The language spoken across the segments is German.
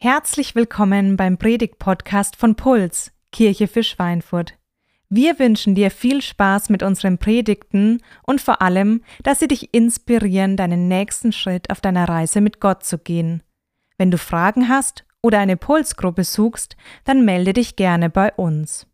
Herzlich willkommen beim Predigt-Podcast von Puls, Kirche für Schweinfurt. Wir wünschen dir viel Spaß mit unseren Predigten und vor allem, dass sie dich inspirieren, deinen nächsten Schritt auf deiner Reise mit Gott zu gehen. Wenn du Fragen hast oder eine Pulsgruppe suchst, dann melde dich gerne bei uns.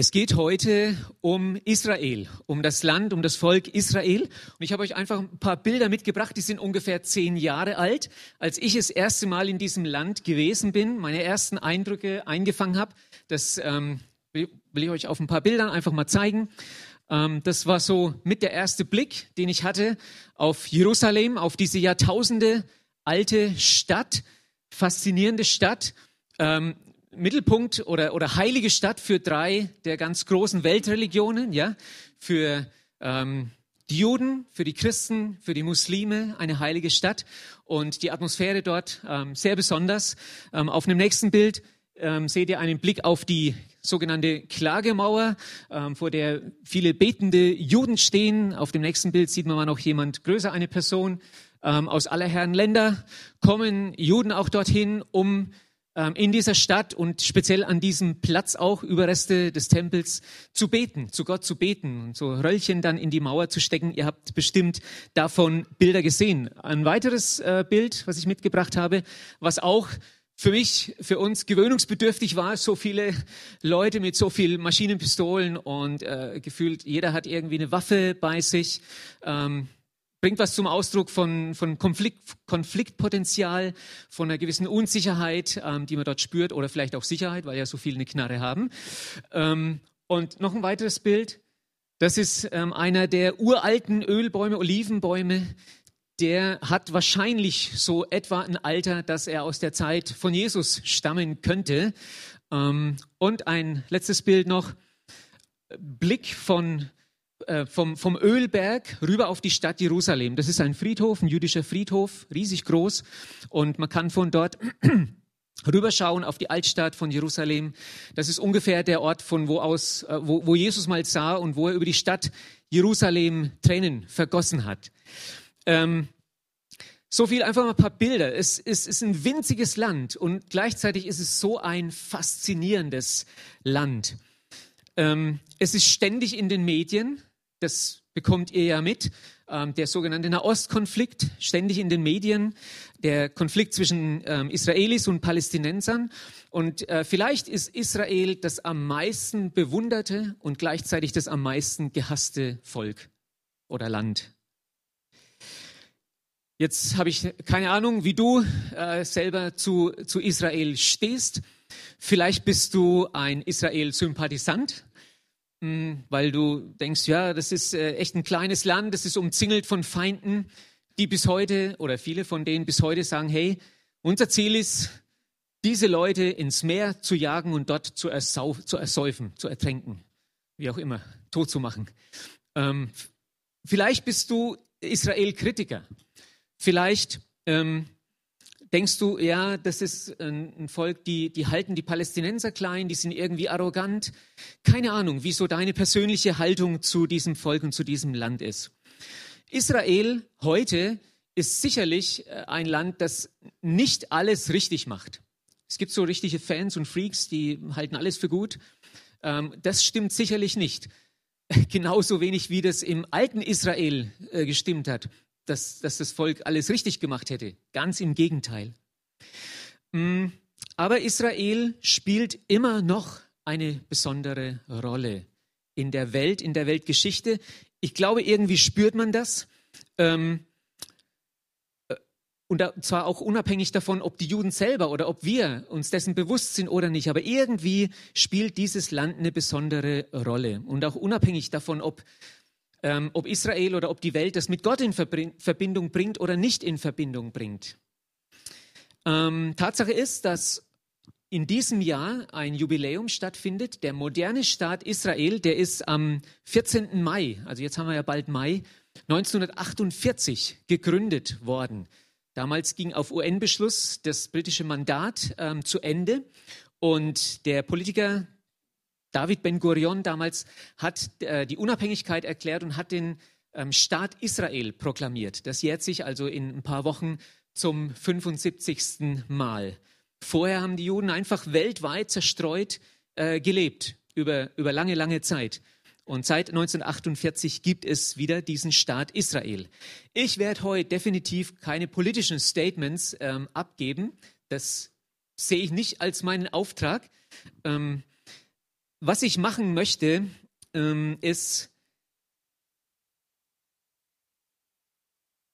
Es geht heute um Israel, um das Land, um das Volk Israel. Und ich habe euch einfach ein paar Bilder mitgebracht, die sind ungefähr zehn Jahre alt. Als ich das erste Mal in diesem Land gewesen bin, meine ersten Eindrücke eingefangen habe, das ähm, will ich euch auf ein paar Bildern einfach mal zeigen. Ähm, das war so mit der erste Blick, den ich hatte auf Jerusalem, auf diese Jahrtausende alte Stadt, faszinierende Stadt. Ähm, Mittelpunkt oder, oder heilige Stadt für drei der ganz großen Weltreligionen, ja, für ähm, die Juden, für die Christen, für die Muslime eine heilige Stadt und die Atmosphäre dort ähm, sehr besonders. Ähm, auf dem nächsten Bild ähm, seht ihr einen Blick auf die sogenannte Klagemauer, ähm, vor der viele betende Juden stehen. Auf dem nächsten Bild sieht man mal noch jemand größer, eine Person ähm, aus aller Herren Länder. Kommen Juden auch dorthin, um in dieser Stadt und speziell an diesem Platz auch Überreste des Tempels zu beten, zu Gott zu beten und so Röllchen dann in die Mauer zu stecken. Ihr habt bestimmt davon Bilder gesehen. Ein weiteres äh, Bild, was ich mitgebracht habe, was auch für mich, für uns gewöhnungsbedürftig war, so viele Leute mit so viel Maschinenpistolen und äh, gefühlt jeder hat irgendwie eine Waffe bei sich. Ähm, bringt was zum Ausdruck von, von Konflikt, Konfliktpotenzial, von einer gewissen Unsicherheit, ähm, die man dort spürt, oder vielleicht auch Sicherheit, weil ja so viele eine Knarre haben. Ähm, und noch ein weiteres Bild. Das ist ähm, einer der uralten Ölbäume, Olivenbäume. Der hat wahrscheinlich so etwa ein Alter, dass er aus der Zeit von Jesus stammen könnte. Ähm, und ein letztes Bild noch. Blick von äh, vom, vom Ölberg rüber auf die Stadt Jerusalem. Das ist ein Friedhof, ein jüdischer Friedhof, riesig groß. Und man kann von dort rüberschauen auf die Altstadt von Jerusalem. Das ist ungefähr der Ort, von wo aus, äh, wo, wo Jesus mal sah und wo er über die Stadt Jerusalem Tränen vergossen hat. Ähm, so viel einfach mal ein paar Bilder. Es, es ist ein winziges Land und gleichzeitig ist es so ein faszinierendes Land. Ähm, es ist ständig in den Medien das bekommt ihr ja mit, ähm, der sogenannte Nahostkonflikt, ständig in den Medien, der Konflikt zwischen ähm, Israelis und Palästinensern. Und äh, vielleicht ist Israel das am meisten bewunderte und gleichzeitig das am meisten gehasste Volk oder Land. Jetzt habe ich keine Ahnung, wie du äh, selber zu, zu Israel stehst. Vielleicht bist du ein Israel-Sympathisant weil du denkst, ja, das ist äh, echt ein kleines Land, das ist umzingelt von Feinden, die bis heute oder viele von denen bis heute sagen, hey, unser Ziel ist, diese Leute ins Meer zu jagen und dort zu, ersau zu ersäufen, zu ertränken, wie auch immer, tot zu machen. Ähm, vielleicht bist du Israel-Kritiker. Vielleicht ähm, denkst du, ja, das ist ein Volk, die, die halten die Palästinenser klein, die sind irgendwie arrogant. Keine Ahnung, wieso deine persönliche Haltung zu diesem Volk und zu diesem Land ist. Israel heute ist sicherlich äh, ein Land, das nicht alles richtig macht. Es gibt so richtige Fans und Freaks, die halten alles für gut. Ähm, das stimmt sicherlich nicht. Genauso wenig wie das im alten Israel äh, gestimmt hat dass, dass das Volk alles richtig gemacht hätte. Ganz im Gegenteil. Mm, aber Israel spielt immer noch eine besondere Rolle in der Welt, in der Weltgeschichte. Ich glaube, irgendwie spürt man das. Ähm, äh, und zwar auch unabhängig davon, ob die Juden selber oder ob wir uns dessen bewusst sind oder nicht. Aber irgendwie spielt dieses Land eine besondere Rolle. Und auch unabhängig davon, ob ähm, ob Israel oder ob die Welt das mit Gott in Verbindung bringt oder nicht in Verbindung bringt. Ähm, Tatsache ist, dass in diesem Jahr ein Jubiläum stattfindet. Der moderne Staat Israel, der ist am 14. Mai, also jetzt haben wir ja bald Mai, 1948 gegründet worden. Damals ging auf UN-Beschluss das britische Mandat ähm, zu Ende und der Politiker David Ben Gurion damals hat äh, die Unabhängigkeit erklärt und hat den ähm, Staat Israel proklamiert. Das jährt sich also in ein paar Wochen zum 75. Mal. Vorher haben die Juden einfach weltweit zerstreut äh, gelebt, über, über lange, lange Zeit. Und seit 1948 gibt es wieder diesen Staat Israel. Ich werde heute definitiv keine politischen Statements ähm, abgeben. Das sehe ich nicht als meinen Auftrag. Ähm, was ich machen möchte, ähm, ist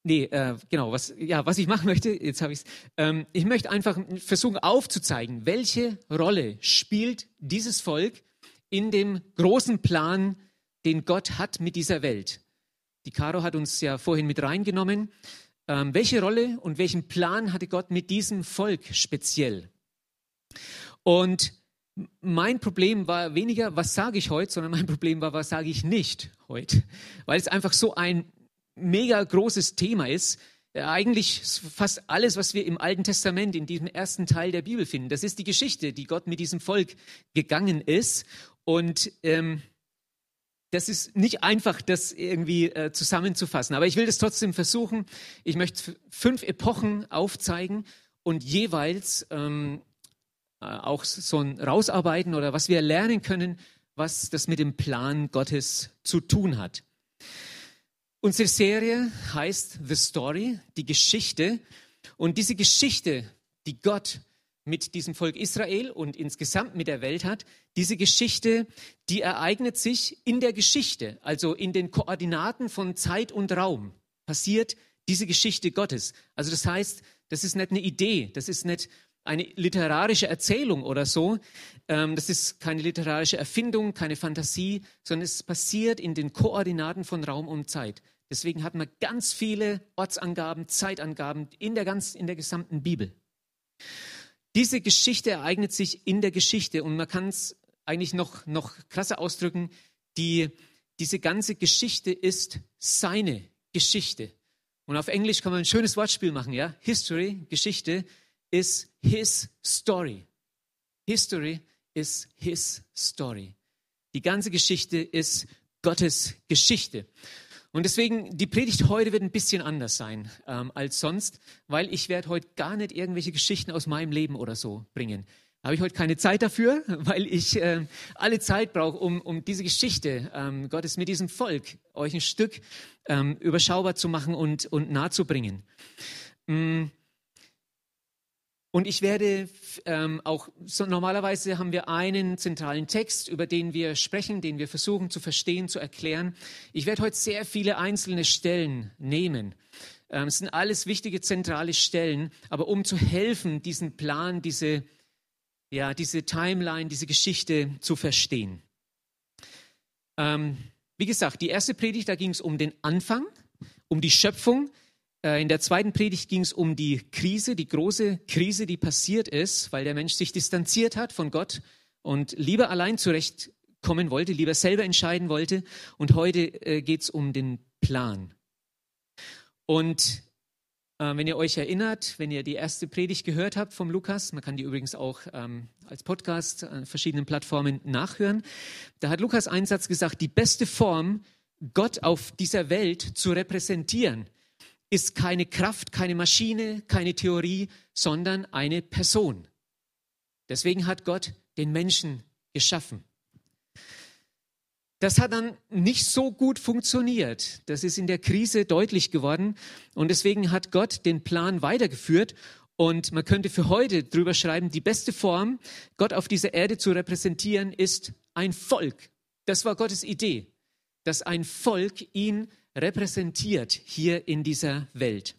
Nee, äh, genau, was, ja, was ich machen möchte, jetzt habe ich es. Ähm, ich möchte einfach versuchen aufzuzeigen, welche Rolle spielt dieses Volk in dem großen Plan, den Gott hat mit dieser Welt. Die Caro hat uns ja vorhin mit reingenommen. Ähm, welche Rolle und welchen Plan hatte Gott mit diesem Volk speziell? Und mein Problem war weniger, was sage ich heute, sondern mein Problem war, was sage ich nicht heute. Weil es einfach so ein mega großes Thema ist. Eigentlich fast alles, was wir im Alten Testament, in diesem ersten Teil der Bibel finden. Das ist die Geschichte, die Gott mit diesem Volk gegangen ist. Und ähm, das ist nicht einfach, das irgendwie äh, zusammenzufassen. Aber ich will das trotzdem versuchen. Ich möchte fünf Epochen aufzeigen und jeweils ähm, äh, auch so ein rausarbeiten oder was wir lernen können, was das mit dem Plan Gottes zu tun hat. Unsere Serie heißt The Story, die Geschichte. Und diese Geschichte, die Gott mit diesem Volk Israel und insgesamt mit der Welt hat, diese Geschichte, die ereignet sich in der Geschichte, also in den Koordinaten von Zeit und Raum, passiert diese Geschichte Gottes. Also das heißt, das ist nicht eine Idee, das ist nicht eine literarische Erzählung oder so. Ähm, das ist keine literarische Erfindung, keine Fantasie, sondern es passiert in den Koordinaten von Raum und Zeit. Deswegen hat man ganz viele Ortsangaben, Zeitangaben in der, ganz, in der gesamten Bibel. Diese Geschichte ereignet sich in der Geschichte und man kann es eigentlich noch, noch krasser ausdrücken. Die, diese ganze Geschichte ist seine Geschichte. Und auf Englisch kann man ein schönes Wortspiel machen, ja? History, Geschichte, is his story. History is his story. Die ganze Geschichte ist Gottes Geschichte. Und deswegen, die Predigt heute wird ein bisschen anders sein ähm, als sonst, weil ich werde heute gar nicht irgendwelche Geschichten aus meinem Leben oder so bringen. Habe ich heute keine Zeit dafür, weil ich äh, alle Zeit brauche, um, um diese Geschichte ähm, Gottes mit diesem Volk euch ein Stück ähm, überschaubar zu machen und, und nahe zu bringen. Mm. Und ich werde ähm, auch, so normalerweise haben wir einen zentralen Text, über den wir sprechen, den wir versuchen zu verstehen, zu erklären. Ich werde heute sehr viele einzelne Stellen nehmen. Ähm, es sind alles wichtige zentrale Stellen, aber um zu helfen, diesen Plan, diese, ja, diese Timeline, diese Geschichte zu verstehen. Ähm, wie gesagt, die erste Predigt, da ging es um den Anfang, um die Schöpfung. Äh, in der zweiten Predigt ging es um die Krise, die große Krise, die passiert ist, weil der Mensch sich distanziert hat von Gott und lieber allein zurechtkommen wollte, lieber selber entscheiden wollte. Und heute äh, geht es um den Plan. Und äh, wenn ihr euch erinnert, wenn ihr die erste Predigt gehört habt vom Lukas, man kann die übrigens auch ähm, als Podcast an verschiedenen Plattformen nachhören, da hat Lukas einen Satz gesagt, die beste Form, Gott auf dieser Welt zu repräsentieren, ist keine Kraft, keine Maschine, keine Theorie, sondern eine Person. Deswegen hat Gott den Menschen geschaffen. Das hat dann nicht so gut funktioniert. Das ist in der Krise deutlich geworden. Und deswegen hat Gott den Plan weitergeführt. Und man könnte für heute drüber schreiben, die beste Form, Gott auf dieser Erde zu repräsentieren, ist ein Volk. Das war Gottes Idee, dass ein Volk ihn repräsentiert hier in dieser Welt.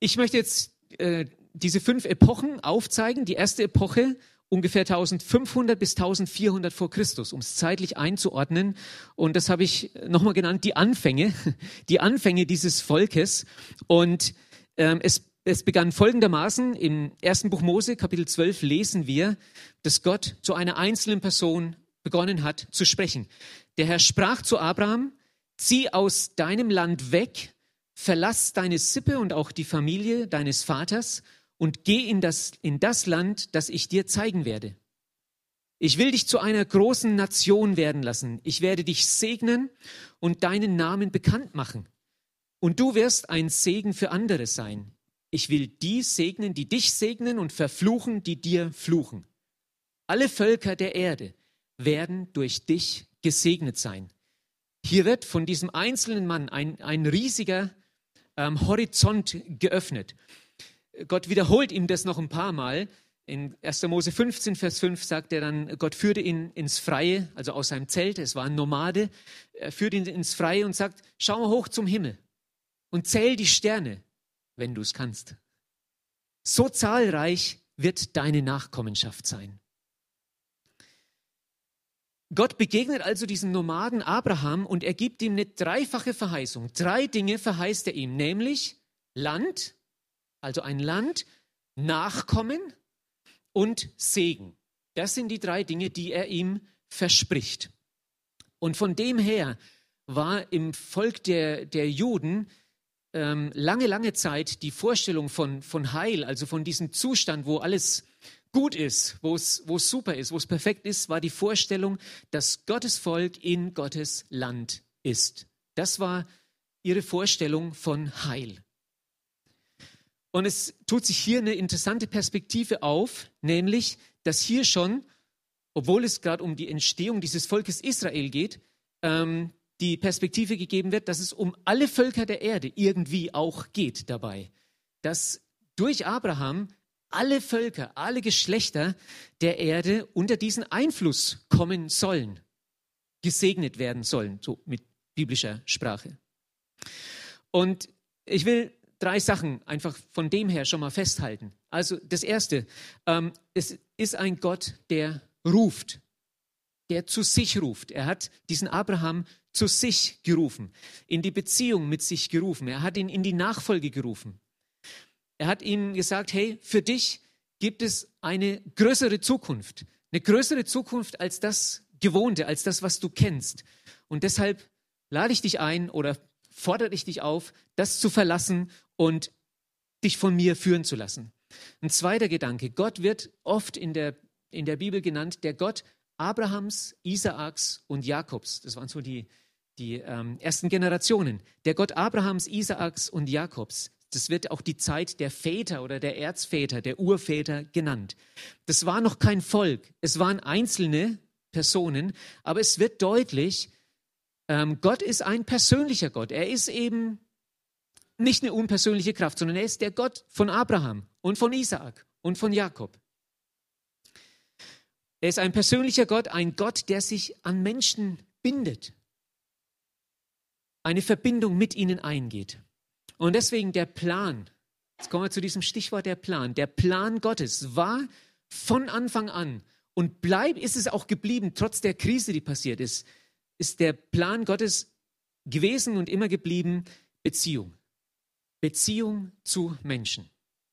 Ich möchte jetzt äh, diese fünf Epochen aufzeigen. Die erste Epoche ungefähr 1500 bis 1400 vor Christus, um es zeitlich einzuordnen. Und das habe ich nochmal genannt, die Anfänge, die Anfänge dieses Volkes. Und ähm, es, es begann folgendermaßen, im ersten Buch Mose, Kapitel 12, lesen wir, dass Gott zu einer einzelnen Person begonnen hat zu sprechen. Der Herr sprach zu Abraham, zieh aus deinem Land weg, verlass deine Sippe und auch die Familie deines Vaters und geh in das, in das Land, das ich dir zeigen werde. Ich will dich zu einer großen Nation werden lassen. Ich werde dich segnen und deinen Namen bekannt machen. Und du wirst ein Segen für andere sein. Ich will die segnen, die dich segnen und verfluchen, die dir fluchen. Alle Völker der Erde werden durch dich gesegnet sein. Hier wird von diesem einzelnen Mann ein, ein riesiger ähm, Horizont geöffnet. Gott wiederholt ihm das noch ein paar Mal. In 1. Mose 15, Vers 5 sagt er dann, Gott führte ihn ins Freie, also aus seinem Zelt, es war ein Nomade, er führt ihn ins Freie und sagt, schau mal hoch zum Himmel und zähl die Sterne, wenn du es kannst. So zahlreich wird deine Nachkommenschaft sein. Gott begegnet also diesem Nomaden Abraham und er gibt ihm eine dreifache Verheißung. Drei Dinge verheißt er ihm, nämlich Land, also ein Land, Nachkommen und Segen. Das sind die drei Dinge, die er ihm verspricht. Und von dem her war im Volk der, der Juden ähm, lange, lange Zeit die Vorstellung von, von Heil, also von diesem Zustand, wo alles gut ist, wo es, super ist, wo es perfekt ist, war die Vorstellung, dass Gottes Volk in Gottes Land ist. Das war ihre Vorstellung von Heil. Und es tut sich hier eine interessante Perspektive auf, nämlich, dass hier schon, obwohl es gerade um die Entstehung dieses Volkes Israel geht, ähm, die Perspektive gegeben wird, dass es um alle Völker der Erde irgendwie auch geht dabei. Dass durch Abraham alle Völker, alle Geschlechter der Erde unter diesen Einfluss kommen sollen, gesegnet werden sollen, so mit biblischer Sprache. Und ich will drei Sachen einfach von dem her schon mal festhalten. Also das Erste, ähm, es ist ein Gott, der ruft, der zu sich ruft. Er hat diesen Abraham zu sich gerufen, in die Beziehung mit sich gerufen. Er hat ihn in die Nachfolge gerufen. Er hat ihnen gesagt, hey, für dich gibt es eine größere Zukunft, eine größere Zukunft als das Gewohnte, als das, was du kennst. Und deshalb lade ich dich ein oder fordere ich dich auf, das zu verlassen und dich von mir führen zu lassen. Ein zweiter Gedanke, Gott wird oft in der, in der Bibel genannt, der Gott Abrahams, Isaaks und Jakobs. Das waren so die, die ähm, ersten Generationen. Der Gott Abrahams, Isaaks und Jakobs. Das wird auch die Zeit der Väter oder der Erzväter, der Urväter genannt. Das war noch kein Volk, es waren einzelne Personen, aber es wird deutlich, ähm, Gott ist ein persönlicher Gott. Er ist eben nicht eine unpersönliche Kraft, sondern er ist der Gott von Abraham und von Isaak und von Jakob. Er ist ein persönlicher Gott, ein Gott, der sich an Menschen bindet, eine Verbindung mit ihnen eingeht. Und deswegen der Plan, jetzt kommen wir zu diesem Stichwort der Plan, der Plan Gottes war von Anfang an und bleibt, ist es auch geblieben, trotz der Krise, die passiert ist, ist der Plan Gottes gewesen und immer geblieben Beziehung. Beziehung zu Menschen.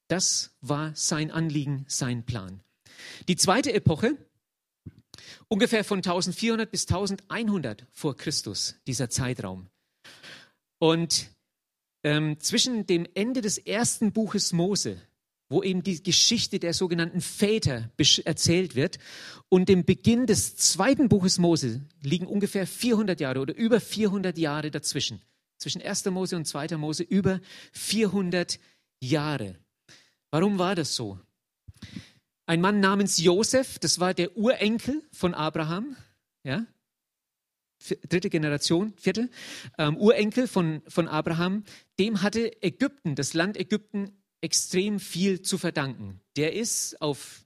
Das war sein Anliegen, sein Plan. Die zweite Epoche, ungefähr von 1400 bis 1100 vor Christus, dieser Zeitraum. Und ähm, zwischen dem Ende des ersten Buches Mose, wo eben die Geschichte der sogenannten Väter erzählt wird, und dem Beginn des zweiten Buches Mose liegen ungefähr 400 Jahre oder über 400 Jahre dazwischen. Zwischen 1. Mose und 2. Mose über 400 Jahre. Warum war das so? Ein Mann namens Josef, das war der Urenkel von Abraham, ja, dritte Generation, vierte, ähm, Urenkel von, von Abraham, dem hatte Ägypten, das Land Ägypten, extrem viel zu verdanken. Der ist auf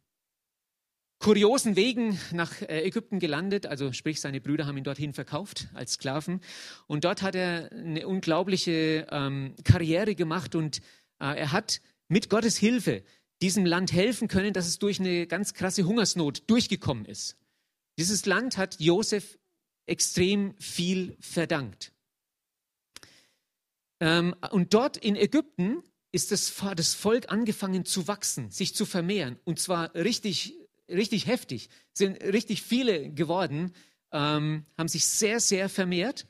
kuriosen Wegen nach äh, Ägypten gelandet, also sprich seine Brüder haben ihn dorthin verkauft als Sklaven und dort hat er eine unglaubliche ähm, Karriere gemacht und äh, er hat mit Gottes Hilfe diesem Land helfen können, dass es durch eine ganz krasse Hungersnot durchgekommen ist. Dieses Land hat Josef extrem viel verdankt. Ähm, und dort in Ägypten ist das, das Volk angefangen zu wachsen, sich zu vermehren. Und zwar richtig, richtig heftig. Sind richtig viele geworden, ähm, haben sich sehr, sehr vermehrt.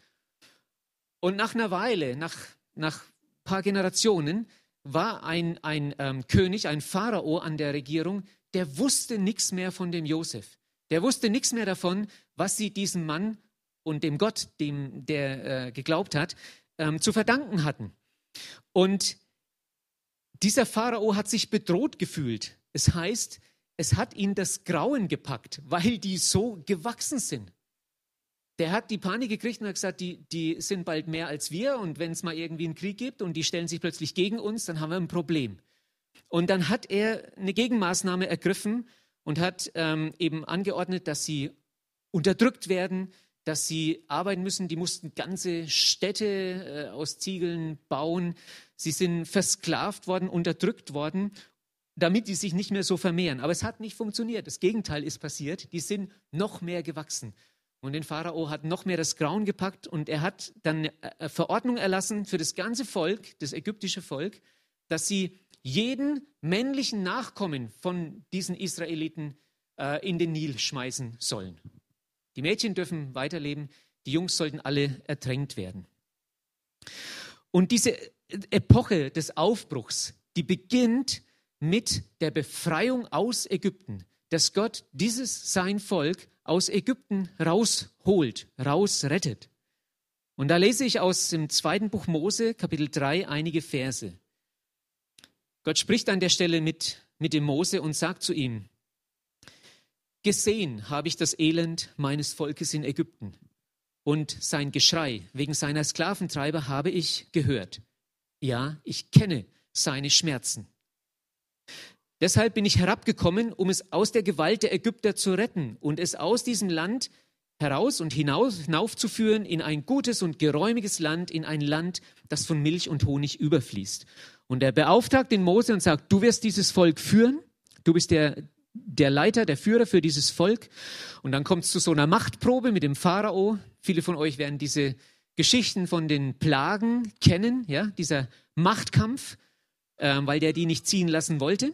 Und nach einer Weile, nach, nach ein paar Generationen, war ein, ein ähm, König, ein Pharao an der Regierung, der wusste nichts mehr von dem Josef. Der wusste nichts mehr davon, was sie diesem Mann und dem Gott, dem der äh, geglaubt hat, ähm, zu verdanken hatten. Und dieser Pharao hat sich bedroht gefühlt. Es heißt, es hat ihn das Grauen gepackt, weil die so gewachsen sind. Der hat die Panik gekriegt und hat gesagt, die, die sind bald mehr als wir und wenn es mal irgendwie einen Krieg gibt und die stellen sich plötzlich gegen uns, dann haben wir ein Problem. Und dann hat er eine Gegenmaßnahme ergriffen und hat ähm, eben angeordnet, dass sie unterdrückt werden, dass sie arbeiten müssen. Die mussten ganze Städte äh, aus Ziegeln bauen. Sie sind versklavt worden, unterdrückt worden, damit die sich nicht mehr so vermehren. Aber es hat nicht funktioniert. Das Gegenteil ist passiert. Die sind noch mehr gewachsen. Und den Pharao hat noch mehr das Grauen gepackt und er hat dann eine äh, Verordnung erlassen für das ganze Volk, das ägyptische Volk, dass sie jeden männlichen Nachkommen von diesen Israeliten äh, in den Nil schmeißen sollen. Die Mädchen dürfen weiterleben, die Jungs sollten alle ertränkt werden. Und diese Epoche des Aufbruchs, die beginnt mit der Befreiung aus Ägypten, dass Gott dieses sein Volk aus Ägypten rausholt, rausrettet. Und da lese ich aus dem zweiten Buch Mose, Kapitel 3, einige Verse. Gott spricht an der Stelle mit, mit dem Mose und sagt zu ihm, Gesehen habe ich das Elend meines Volkes in Ägypten und sein Geschrei wegen seiner Sklaventreiber habe ich gehört. Ja, ich kenne seine Schmerzen. Deshalb bin ich herabgekommen, um es aus der Gewalt der Ägypter zu retten und es aus diesem Land heraus und hinaus, hinaufzuführen in ein gutes und geräumiges Land, in ein Land, das von Milch und Honig überfließt. Und er beauftragt den Mose und sagt, du wirst dieses Volk führen, du bist der, der Leiter, der Führer für dieses Volk. Und dann kommt es zu so einer Machtprobe mit dem Pharao. Viele von euch werden diese Geschichten von den Plagen kennen, ja, dieser Machtkampf, äh, weil der die nicht ziehen lassen wollte.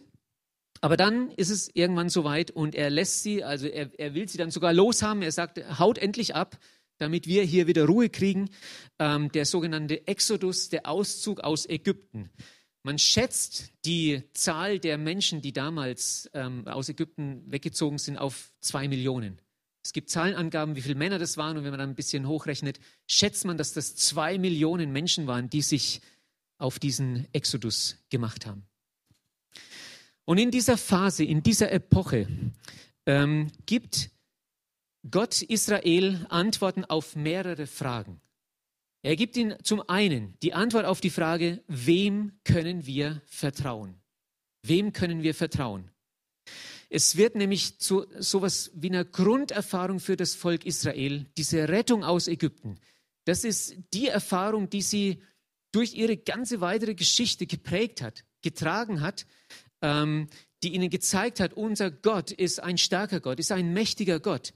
Aber dann ist es irgendwann soweit und er lässt sie, also er, er will sie dann sogar loshaben. Er sagt, haut endlich ab, damit wir hier wieder Ruhe kriegen. Ähm, der sogenannte Exodus, der Auszug aus Ägypten. Man schätzt die Zahl der Menschen, die damals ähm, aus Ägypten weggezogen sind, auf zwei Millionen. Es gibt Zahlenangaben, wie viele Männer das waren, und wenn man dann ein bisschen hochrechnet, schätzt man, dass das zwei Millionen Menschen waren, die sich auf diesen Exodus gemacht haben. Und in dieser Phase, in dieser Epoche ähm, gibt Gott Israel Antworten auf mehrere Fragen. Er gibt ihnen zum einen die Antwort auf die Frage, wem können wir vertrauen? Wem können wir vertrauen? Es wird nämlich zu sowas wie einer Grunderfahrung für das Volk Israel, diese Rettung aus Ägypten. Das ist die Erfahrung, die sie durch ihre ganze weitere Geschichte geprägt hat, getragen hat, ähm, die ihnen gezeigt hat, unser Gott ist ein starker Gott, ist ein mächtiger Gott,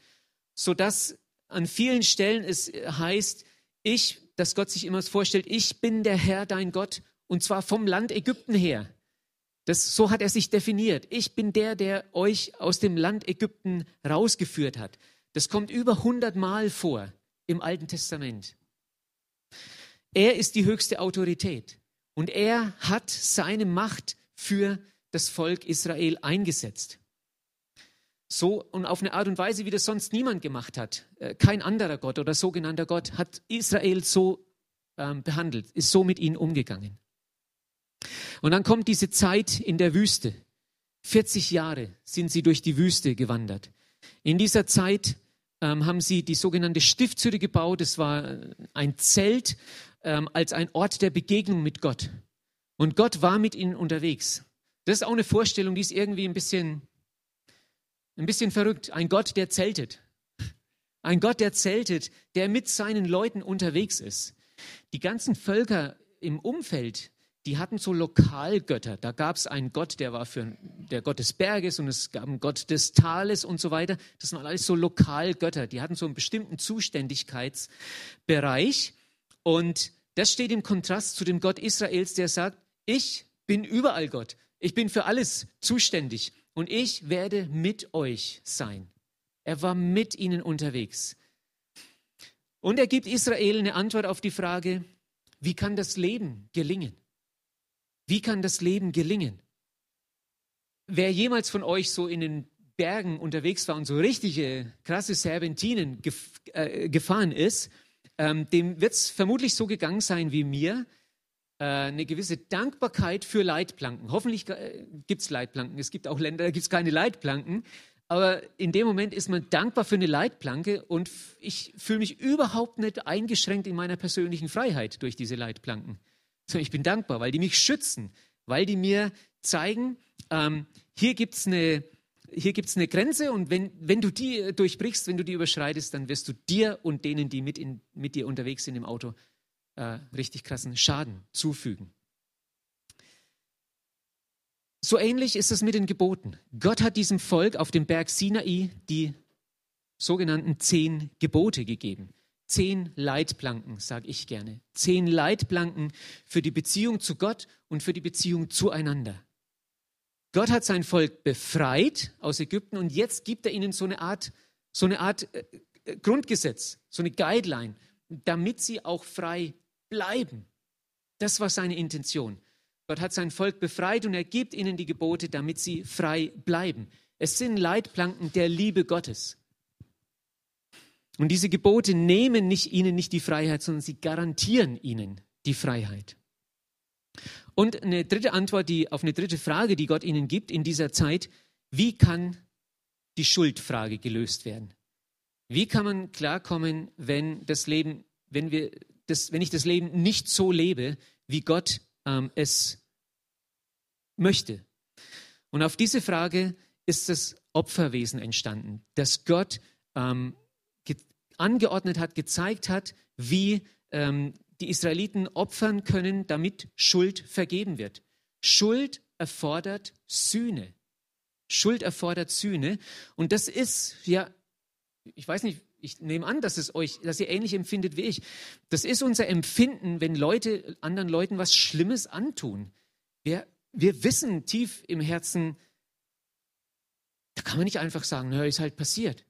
sodass an vielen Stellen es heißt, ich, dass Gott sich immer vorstellt, ich bin der Herr, dein Gott, und zwar vom Land Ägypten her. Das, so hat er sich definiert. Ich bin der, der euch aus dem Land Ägypten rausgeführt hat. Das kommt über 100 Mal vor im Alten Testament. Er ist die höchste Autorität und er hat seine Macht für das Volk Israel eingesetzt. So und auf eine Art und Weise, wie das sonst niemand gemacht hat. Äh, kein anderer Gott oder sogenannter Gott hat Israel so ähm, behandelt, ist so mit ihnen umgegangen. Und dann kommt diese Zeit in der Wüste. 40 Jahre sind sie durch die Wüste gewandert. In dieser Zeit ähm, haben sie die sogenannte Stiftshütte gebaut. Es war äh, ein Zelt ähm, als ein Ort der Begegnung mit Gott. Und Gott war mit ihnen unterwegs. Das ist auch eine Vorstellung, die ist irgendwie ein bisschen, ein bisschen verrückt. Ein Gott, der zeltet. Ein Gott, der zeltet, der mit seinen Leuten unterwegs ist. Die ganzen Völker im Umfeld, die hatten so Lokalgötter. Da gab es einen Gott, der war für der Gott des Berges und es gab einen Gott des Tales und so weiter. Das waren alles so Lokalgötter. Die hatten so einen bestimmten Zuständigkeitsbereich. Und das steht im Kontrast zu dem Gott Israels, der sagt, ich bin überall Gott. Ich bin für alles zuständig und ich werde mit euch sein. Er war mit ihnen unterwegs. Und er gibt Israel eine Antwort auf die Frage, wie kann das Leben gelingen? Wie kann das Leben gelingen? Wer jemals von euch so in den Bergen unterwegs war und so richtige krasse Serpentinen gef äh, gefahren ist, ähm, dem wird es vermutlich so gegangen sein wie mir. Äh, eine gewisse Dankbarkeit für Leitplanken. Hoffentlich äh, gibt es Leitplanken. Es gibt auch Länder, da gibt es keine Leitplanken. Aber in dem Moment ist man dankbar für eine Leitplanke und ich fühle mich überhaupt nicht eingeschränkt in meiner persönlichen Freiheit durch diese Leitplanken. So, ich bin dankbar, weil die mich schützen, weil die mir zeigen, ähm, hier gibt es eine, eine Grenze und wenn, wenn du die durchbrichst, wenn du die überschreitest, dann wirst du dir und denen, die mit, in, mit dir unterwegs sind im Auto, äh, richtig krassen Schaden zufügen. So ähnlich ist es mit den Geboten. Gott hat diesem Volk auf dem Berg Sinai die sogenannten zehn Gebote gegeben. Zehn Leitplanken, sage ich gerne. Zehn Leitplanken für die Beziehung zu Gott und für die Beziehung zueinander. Gott hat sein Volk befreit aus Ägypten und jetzt gibt er ihnen so eine Art, so eine Art äh, äh, Grundgesetz, so eine Guideline, damit sie auch frei bleiben. Das war seine Intention. Gott hat sein Volk befreit und er gibt ihnen die Gebote, damit sie frei bleiben. Es sind Leitplanken der Liebe Gottes. Und diese Gebote nehmen nicht ihnen nicht die Freiheit, sondern sie garantieren ihnen die Freiheit. Und eine dritte Antwort, die auf eine dritte Frage, die Gott ihnen gibt in dieser Zeit, wie kann die Schuldfrage gelöst werden? Wie kann man klarkommen, wenn das Leben, wenn wir das, wenn ich das Leben nicht so lebe, wie Gott ähm, es möchte? Und auf diese Frage ist das Opferwesen entstanden, dass Gott ähm, angeordnet hat, gezeigt hat, wie ähm, die Israeliten opfern können, damit Schuld vergeben wird. Schuld erfordert Sühne. Schuld erfordert Sühne. Und das ist ja, ich weiß nicht, ich nehme an, dass es euch, dass ihr ähnlich empfindet wie ich. Das ist unser Empfinden, wenn Leute anderen Leuten was Schlimmes antun. Wir, wir wissen tief im Herzen, da kann man nicht einfach sagen, naja, ist halt passiert.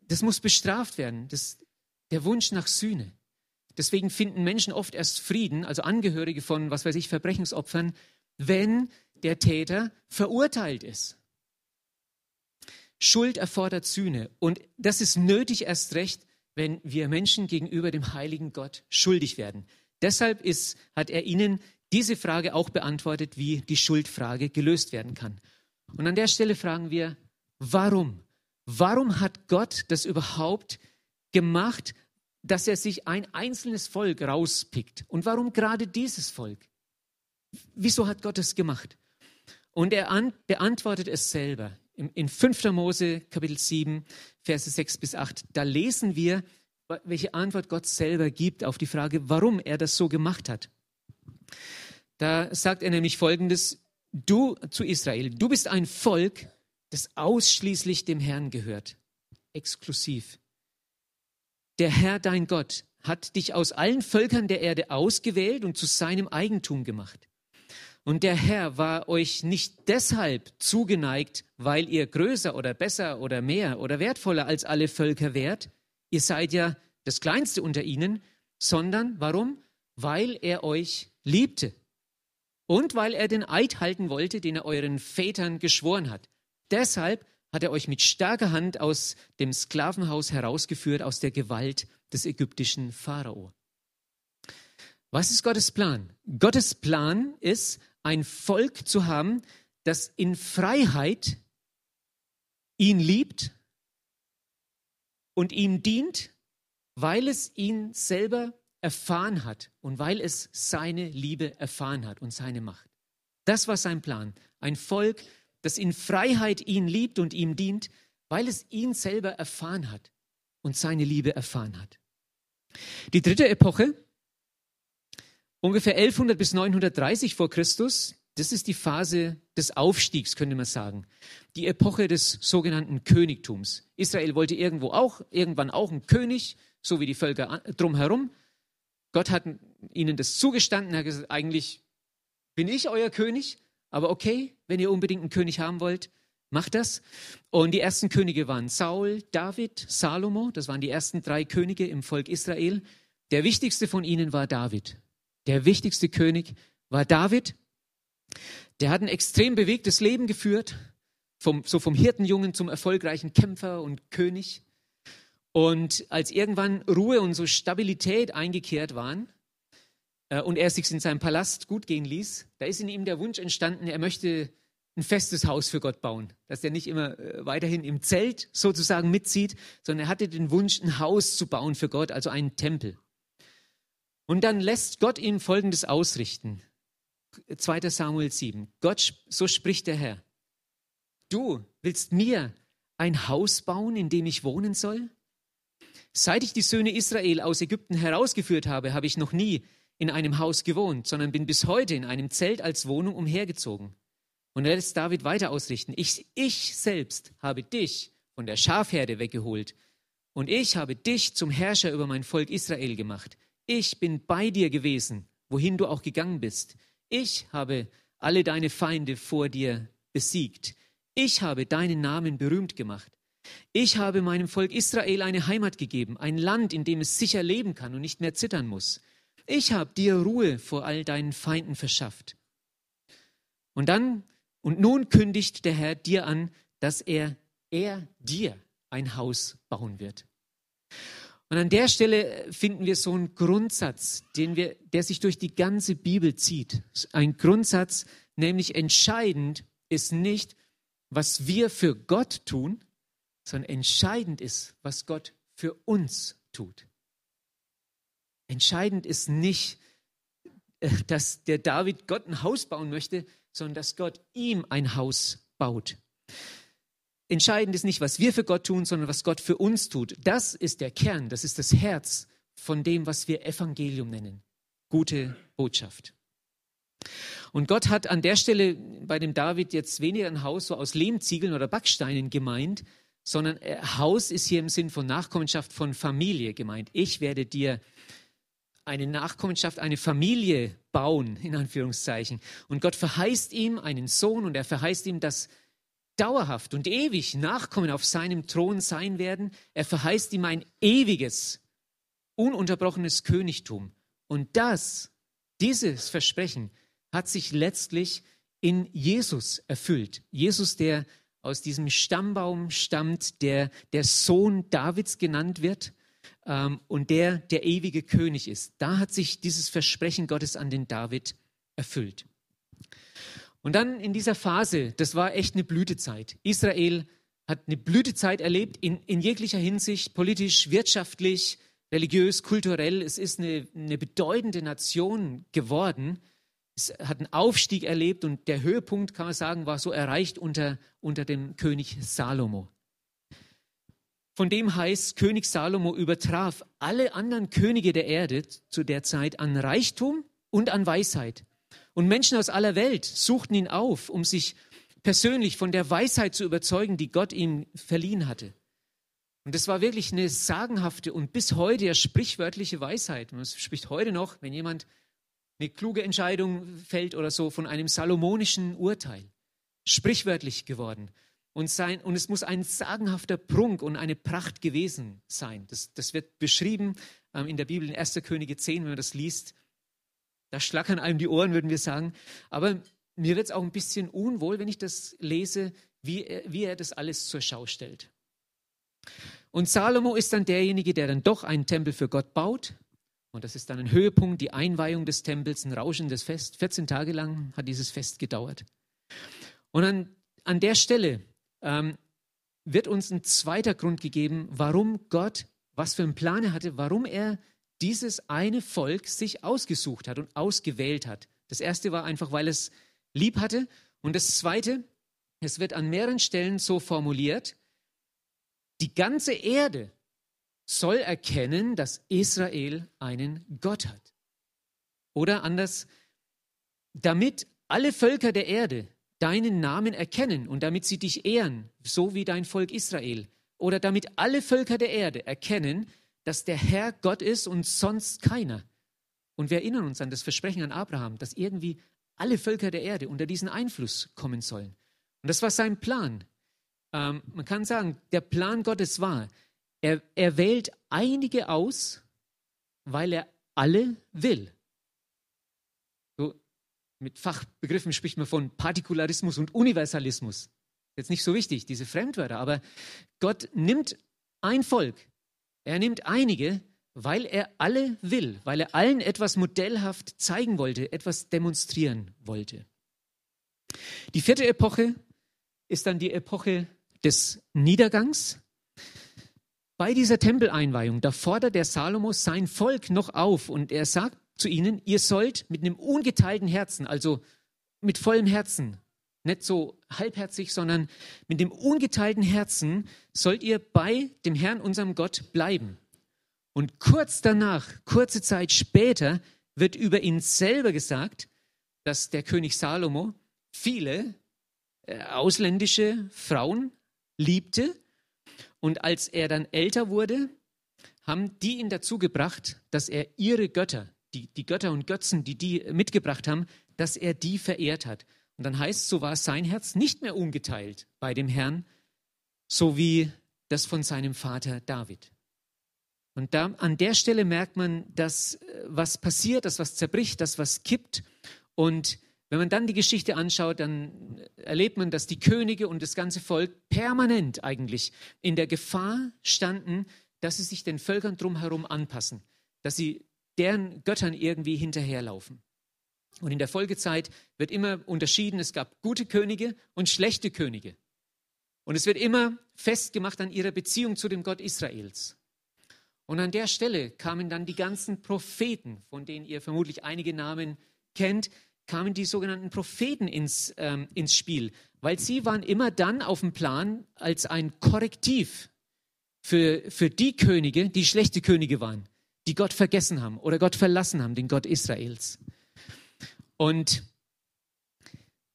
Das muss bestraft werden. Das, der Wunsch nach Sühne. Deswegen finden Menschen oft erst Frieden, also Angehörige von, was weiß ich, Verbrechensopfern, wenn der Täter verurteilt ist. Schuld erfordert Sühne. Und das ist nötig erst recht, wenn wir Menschen gegenüber dem heiligen Gott schuldig werden. Deshalb ist, hat er ihnen diese Frage auch beantwortet, wie die Schuldfrage gelöst werden kann. Und an der Stelle fragen wir, warum? Warum hat Gott das überhaupt gemacht, dass er sich ein einzelnes Volk rauspickt. Und warum gerade dieses Volk? Wieso hat Gott das gemacht? Und er an, beantwortet es selber. In, in 5. Mose Kapitel 7, Verse 6 bis 8, da lesen wir, welche Antwort Gott selber gibt auf die Frage, warum er das so gemacht hat. Da sagt er nämlich Folgendes, du zu Israel, du bist ein Volk, das ausschließlich dem Herrn gehört, exklusiv. Der Herr dein Gott hat dich aus allen Völkern der Erde ausgewählt und zu seinem Eigentum gemacht. Und der Herr war euch nicht deshalb zugeneigt, weil ihr größer oder besser oder mehr oder wertvoller als alle Völker wärt. Ihr seid ja das Kleinste unter ihnen, sondern warum? Weil er euch liebte und weil er den Eid halten wollte, den er euren Vätern geschworen hat. Deshalb hat er euch mit starker Hand aus dem Sklavenhaus herausgeführt, aus der Gewalt des ägyptischen Pharao. Was ist Gottes Plan? Gottes Plan ist, ein Volk zu haben, das in Freiheit ihn liebt und ihm dient, weil es ihn selber erfahren hat und weil es seine Liebe erfahren hat und seine Macht. Das war sein Plan. Ein Volk, das in Freiheit ihn liebt und ihm dient, weil es ihn selber erfahren hat und seine Liebe erfahren hat. Die dritte Epoche, ungefähr 1100 bis 930 vor Christus, das ist die Phase des Aufstiegs, könnte man sagen. Die Epoche des sogenannten Königtums. Israel wollte irgendwo auch, irgendwann auch einen König, so wie die Völker drumherum. Gott hat ihnen das zugestanden, hat gesagt, eigentlich bin ich euer König, aber okay, wenn ihr unbedingt einen König haben wollt, macht das. Und die ersten Könige waren Saul, David, Salomo. Das waren die ersten drei Könige im Volk Israel. Der wichtigste von ihnen war David. Der wichtigste König war David. Der hat ein extrem bewegtes Leben geführt. vom, so vom Hirtenjungen zum erfolgreichen Kämpfer und König. Und als irgendwann Ruhe und so Stabilität eingekehrt waren äh, und er sich in seinem Palast gut gehen ließ, da ist in ihm der Wunsch entstanden, er möchte ein festes Haus für Gott bauen, dass er nicht immer äh, weiterhin im Zelt sozusagen mitzieht, sondern er hatte den Wunsch, ein Haus zu bauen für Gott, also einen Tempel. Und dann lässt Gott ihm Folgendes ausrichten. 2. Samuel 7. Gott, so spricht der Herr. Du willst mir ein Haus bauen, in dem ich wohnen soll? Seit ich die Söhne Israel aus Ägypten herausgeführt habe, habe ich noch nie in einem Haus gewohnt, sondern bin bis heute in einem Zelt als Wohnung umhergezogen. Und er lässt David weiter ausrichten. Ich, ich selbst habe dich von der Schafherde weggeholt und ich habe dich zum Herrscher über mein Volk Israel gemacht. Ich bin bei dir gewesen, wohin du auch gegangen bist. Ich habe alle deine Feinde vor dir besiegt. Ich habe deinen Namen berühmt gemacht. Ich habe meinem Volk Israel eine Heimat gegeben, ein Land, in dem es sicher leben kann und nicht mehr zittern muss. Ich habe dir Ruhe vor all deinen Feinden verschafft. Und dann, und nun kündigt der Herr dir an, dass er, er dir ein Haus bauen wird. Und an der Stelle finden wir so einen Grundsatz, den wir, der sich durch die ganze Bibel zieht. Ein Grundsatz, nämlich entscheidend ist nicht, was wir für Gott tun, sondern entscheidend ist, was Gott für uns tut. Entscheidend ist nicht, äh, dass der David Gott ein Haus bauen möchte, sondern dass Gott ihm ein Haus baut. Entscheidend ist nicht, was wir für Gott tun, sondern was Gott für uns tut. Das ist der Kern, das ist das Herz von dem, was wir Evangelium nennen. Gute Botschaft. Und Gott hat an der Stelle bei dem David jetzt weniger ein Haus so aus Lehmziegeln oder Backsteinen gemeint, sondern äh, Haus ist hier im Sinn von Nachkommenschaft von Familie gemeint. Ich werde dir eine Nachkommenschaft, eine Familie bauen, in Anführungszeichen. Und Gott verheißt ihm einen Sohn und er verheißt ihm, dass dauerhaft und ewig Nachkommen auf seinem Thron sein werden. Er verheißt ihm ein ewiges, ununterbrochenes Königtum. Und das, dieses Versprechen, hat sich letztlich in Jesus erfüllt. Jesus, der aus diesem Stammbaum stammt, der der Sohn Davids genannt wird ähm, und der der ewige König ist. Da hat sich dieses Versprechen Gottes an den David erfüllt. Und dann in dieser Phase, das war echt eine Blütezeit. Israel hat eine Blütezeit erlebt in, in jeglicher Hinsicht, politisch, wirtschaftlich, religiös, kulturell. Es ist eine, eine bedeutende Nation geworden. Es hat einen Aufstieg erlebt und der Höhepunkt, kann man sagen, war so erreicht unter, unter dem König Salomo. Von dem heißt, König Salomo übertraf alle anderen Könige der Erde zu der Zeit an Reichtum und an Weisheit. Und Menschen aus aller Welt suchten ihn auf, um sich persönlich von der Weisheit zu überzeugen, die Gott ihm verliehen hatte. Und das war wirklich eine sagenhafte und bis heute ja sprichwörtliche Weisheit. Man spricht heute noch, wenn jemand eine kluge Entscheidung fällt oder so, von einem salomonischen Urteil. Sprichwörtlich geworden. Und, sein, und es muss ein sagenhafter Prunk und eine Pracht gewesen sein. Das, das wird beschrieben ähm, in der Bibel in 1. Könige 10, wenn man das liest. Da schlackern einem die Ohren, würden wir sagen. Aber mir wird es auch ein bisschen unwohl, wenn ich das lese, wie er, wie er das alles zur Schau stellt. Und Salomo ist dann derjenige, der dann doch einen Tempel für Gott baut. Und das ist dann ein Höhepunkt, die Einweihung des Tempels, ein rauschendes Fest. 14 Tage lang hat dieses Fest gedauert. Und an, an der Stelle ähm, wird uns ein zweiter Grund gegeben, warum Gott, was für einen Plan er hatte, warum er dieses eine Volk sich ausgesucht hat und ausgewählt hat. Das erste war einfach, weil es lieb hatte. Und das zweite, es wird an mehreren Stellen so formuliert, die ganze Erde soll erkennen, dass Israel einen Gott hat. Oder anders, damit alle Völker der Erde deinen Namen erkennen und damit sie dich ehren, so wie dein Volk Israel. Oder damit alle Völker der Erde erkennen, dass der Herr Gott ist und sonst keiner. Und wir erinnern uns an das Versprechen an Abraham, dass irgendwie alle Völker der Erde unter diesen Einfluss kommen sollen. Und das war sein Plan. Ähm, man kann sagen, der Plan Gottes war, er, er wählt einige aus, weil er alle will. So, mit Fachbegriffen spricht man von Partikularismus und Universalismus. Jetzt nicht so wichtig, diese Fremdwörter, aber Gott nimmt ein Volk, er nimmt einige, weil er alle will, weil er allen etwas modellhaft zeigen wollte, etwas demonstrieren wollte. Die vierte Epoche ist dann die Epoche des Niedergangs. Bei dieser Tempeleinweihung, da fordert der Salomo sein Volk noch auf und er sagt zu ihnen, ihr sollt mit einem ungeteilten Herzen, also mit vollem Herzen, nicht so halbherzig, sondern mit dem ungeteilten Herzen sollt ihr bei dem Herrn, unserem Gott, bleiben. Und kurz danach, kurze Zeit später, wird über ihn selber gesagt, dass der König Salomo viele äh, ausländische Frauen liebte. Und als er dann älter wurde, haben die ihn dazu gebracht, dass er ihre Götter, die, die Götter und Götzen, die die mitgebracht haben, dass er die verehrt hat. Und dann heißt, so war sein Herz nicht mehr ungeteilt bei dem Herrn, so wie das von seinem Vater David. Und da, an der Stelle merkt man, dass äh, was passiert, dass was zerbricht, dass was kippt. Und wenn man dann die Geschichte anschaut, dann erlebt man, dass die Könige und das ganze Volk permanent eigentlich in der Gefahr standen, dass sie sich den Völkern drumherum anpassen, dass sie deren Göttern irgendwie hinterherlaufen. Und in der Folgezeit wird immer unterschieden, es gab gute Könige und schlechte Könige. Und es wird immer festgemacht an ihrer Beziehung zu dem Gott Israels. Und an der Stelle kamen dann die ganzen Propheten, von denen ihr vermutlich einige Namen kennt, kamen die sogenannten Propheten ins, ähm, ins Spiel, weil sie waren immer dann auf dem Plan als ein Korrektiv für, für die Könige, die schlechte Könige waren, die Gott vergessen haben oder Gott verlassen haben, den Gott Israels. Und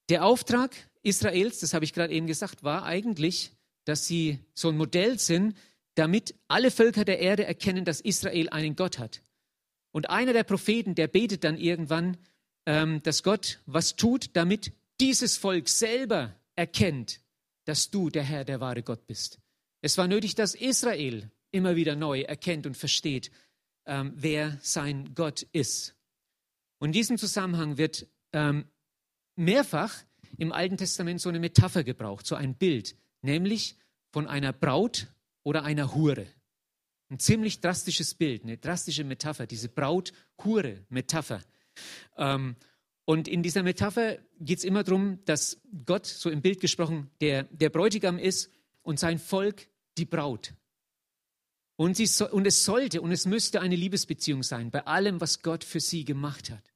der Auftrag Israels, das habe ich gerade eben gesagt, war eigentlich, dass sie so ein Modell sind, damit alle Völker der Erde erkennen, dass Israel einen Gott hat. Und einer der Propheten, der betet dann irgendwann, ähm, dass Gott was tut, damit dieses Volk selber erkennt, dass du der Herr, der wahre Gott bist. Es war nötig, dass Israel immer wieder neu erkennt und versteht, ähm, wer sein Gott ist. Und in diesem Zusammenhang wird ähm, mehrfach im Alten Testament so eine Metapher gebraucht, so ein Bild, nämlich von einer Braut oder einer Hure. Ein ziemlich drastisches Bild, eine drastische Metapher, diese Braut-Hure-Metapher. Ähm, und in dieser Metapher geht es immer darum, dass Gott, so im Bild gesprochen, der, der Bräutigam ist und sein Volk die Braut. Und, sie so, und es sollte und es müsste eine Liebesbeziehung sein bei allem, was Gott für sie gemacht hat.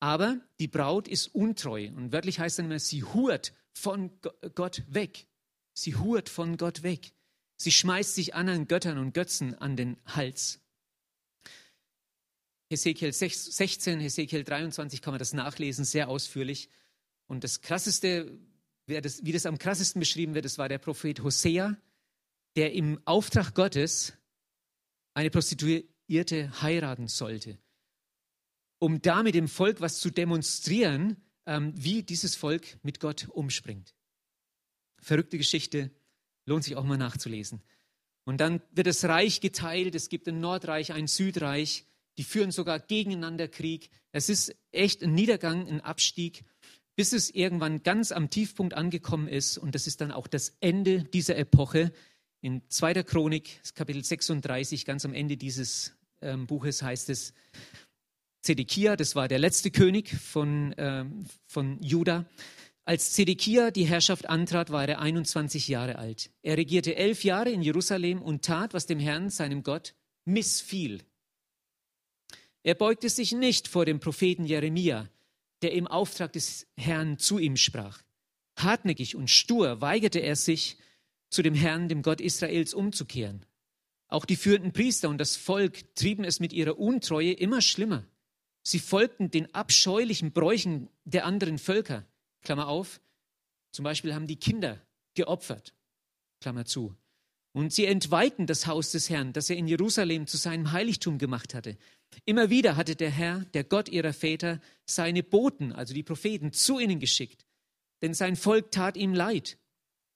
Aber die Braut ist untreu und wörtlich heißt es immer, sie hurt von Gott weg. Sie hurt von Gott weg. Sie schmeißt sich anderen Göttern und Götzen an den Hals. Hesekiel 16, Hesekiel 23 kann man das nachlesen, sehr ausführlich. Und das Krasseste, wie das am krassesten beschrieben wird, das war der Prophet Hosea, der im Auftrag Gottes eine Prostituierte heiraten sollte, um damit dem Volk was zu demonstrieren, ähm, wie dieses Volk mit Gott umspringt. Verrückte Geschichte, Lohnt sich auch mal nachzulesen. Und dann wird das Reich geteilt. Es gibt ein Nordreich, ein Südreich. Die führen sogar gegeneinander Krieg. Es ist echt ein Niedergang, ein Abstieg, bis es irgendwann ganz am Tiefpunkt angekommen ist. Und das ist dann auch das Ende dieser Epoche. In 2. Chronik, Kapitel 36, ganz am Ende dieses ähm, Buches heißt es, Zedekia, das war der letzte König von, ähm, von Juda, als Zedekia die Herrschaft antrat, war er 21 Jahre alt. Er regierte elf Jahre in Jerusalem und tat, was dem Herrn, seinem Gott, missfiel. Er beugte sich nicht vor dem Propheten Jeremia, der im Auftrag des Herrn zu ihm sprach. Hartnäckig und stur weigerte er sich, zu dem Herrn, dem Gott Israels, umzukehren. Auch die führenden Priester und das Volk trieben es mit ihrer Untreue immer schlimmer. Sie folgten den abscheulichen Bräuchen der anderen Völker. Klammer auf, zum Beispiel haben die Kinder geopfert, Klammer zu. Und sie entweihten das Haus des Herrn, das er in Jerusalem zu seinem Heiligtum gemacht hatte. Immer wieder hatte der Herr, der Gott ihrer Väter, seine Boten, also die Propheten, zu ihnen geschickt. Denn sein Volk tat ihm leid.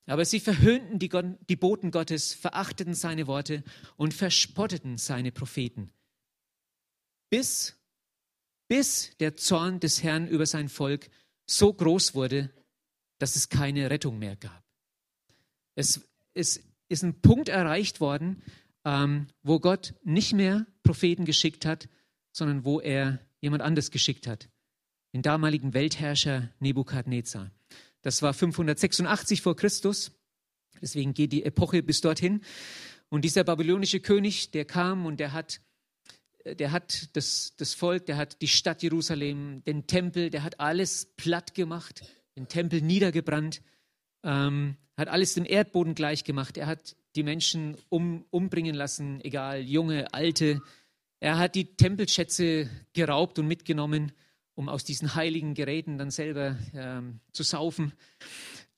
Aber sie verhöhnten die, Gott, die Boten Gottes, verachteten seine Worte und verspotteten seine Propheten. Bis, bis der Zorn des Herrn über sein Volk so groß wurde, dass es keine Rettung mehr gab. Es, es ist ein Punkt erreicht worden, ähm, wo Gott nicht mehr Propheten geschickt hat, sondern wo er jemand anders geschickt hat. Den damaligen Weltherrscher Nebukadnezar. Das war 586 vor Christus. Deswegen geht die Epoche bis dorthin. Und dieser babylonische König, der kam und der hat, der hat das, das Volk, der hat die Stadt Jerusalem, den Tempel, der hat alles platt gemacht, den Tempel niedergebrannt, ähm, hat alles dem Erdboden gleich gemacht. Er hat die Menschen um, umbringen lassen, egal, junge, alte. Er hat die Tempelschätze geraubt und mitgenommen, um aus diesen heiligen Geräten dann selber ähm, zu saufen.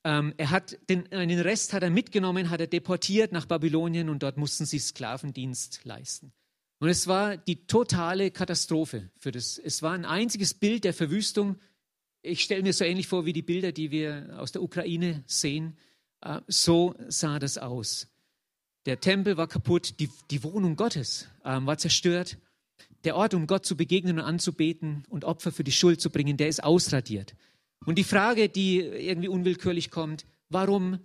Ähm, er hat den, den Rest hat er mitgenommen, hat er deportiert nach Babylonien und dort mussten sie Sklavendienst leisten. Und es war die totale Katastrophe für das. Es war ein einziges Bild der Verwüstung. Ich stelle mir so ähnlich vor wie die Bilder, die wir aus der Ukraine sehen. Äh, so sah das aus. Der Tempel war kaputt, die, die Wohnung Gottes ähm, war zerstört. Der Ort, um Gott zu begegnen und anzubeten und Opfer für die Schuld zu bringen, der ist ausradiert. Und die Frage, die irgendwie unwillkürlich kommt, warum,